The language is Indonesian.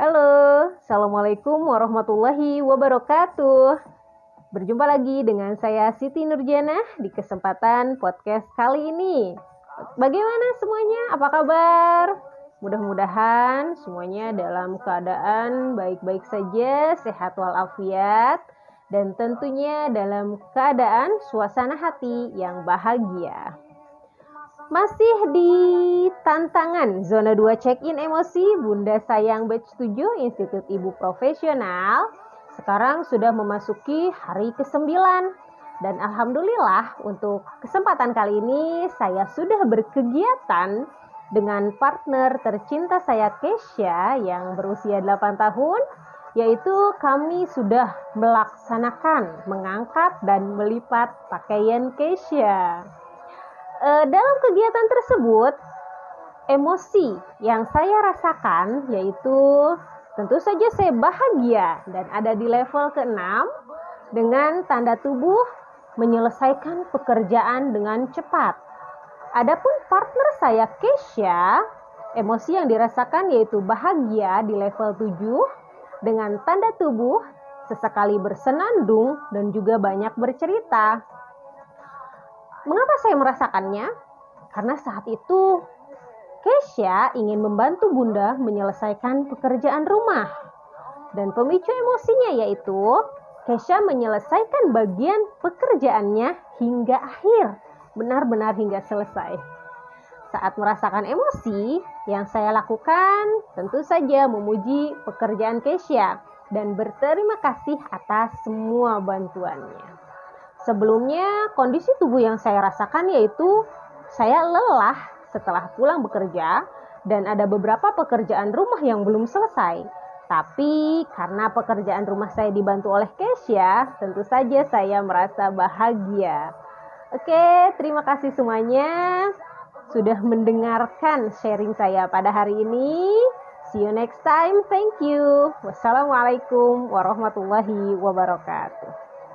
Halo, Assalamualaikum warahmatullahi wabarakatuh. Berjumpa lagi dengan saya Siti Nurjana di kesempatan podcast kali ini. Bagaimana semuanya? Apa kabar? Mudah-mudahan semuanya dalam keadaan baik-baik saja, sehat walafiat, dan tentunya dalam keadaan suasana hati yang bahagia. Masih di tantangan zona 2 check-in emosi Bunda Sayang Batch 7 Institut Ibu Profesional sekarang sudah memasuki hari ke-9 dan alhamdulillah untuk kesempatan kali ini saya sudah berkegiatan dengan partner tercinta saya Kesha yang berusia 8 tahun yaitu kami sudah melaksanakan mengangkat dan melipat pakaian Kesha uh, dalam kegiatan tersebut emosi yang saya rasakan yaitu tentu saja saya bahagia dan ada di level ke-6 dengan tanda tubuh menyelesaikan pekerjaan dengan cepat. Adapun partner saya Kesha, emosi yang dirasakan yaitu bahagia di level 7 dengan tanda tubuh sesekali bersenandung dan juga banyak bercerita. Mengapa saya merasakannya? Karena saat itu Kesha ingin membantu Bunda menyelesaikan pekerjaan rumah. Dan pemicu emosinya yaitu Kesha menyelesaikan bagian pekerjaannya hingga akhir, benar-benar hingga selesai. Saat merasakan emosi, yang saya lakukan tentu saja memuji pekerjaan Kesha dan berterima kasih atas semua bantuannya. Sebelumnya, kondisi tubuh yang saya rasakan yaitu saya lelah setelah pulang bekerja dan ada beberapa pekerjaan rumah yang belum selesai. Tapi karena pekerjaan rumah saya dibantu oleh Kesha, tentu saja saya merasa bahagia. Oke, terima kasih semuanya sudah mendengarkan sharing saya pada hari ini. See you next time. Thank you. Wassalamualaikum warahmatullahi wabarakatuh.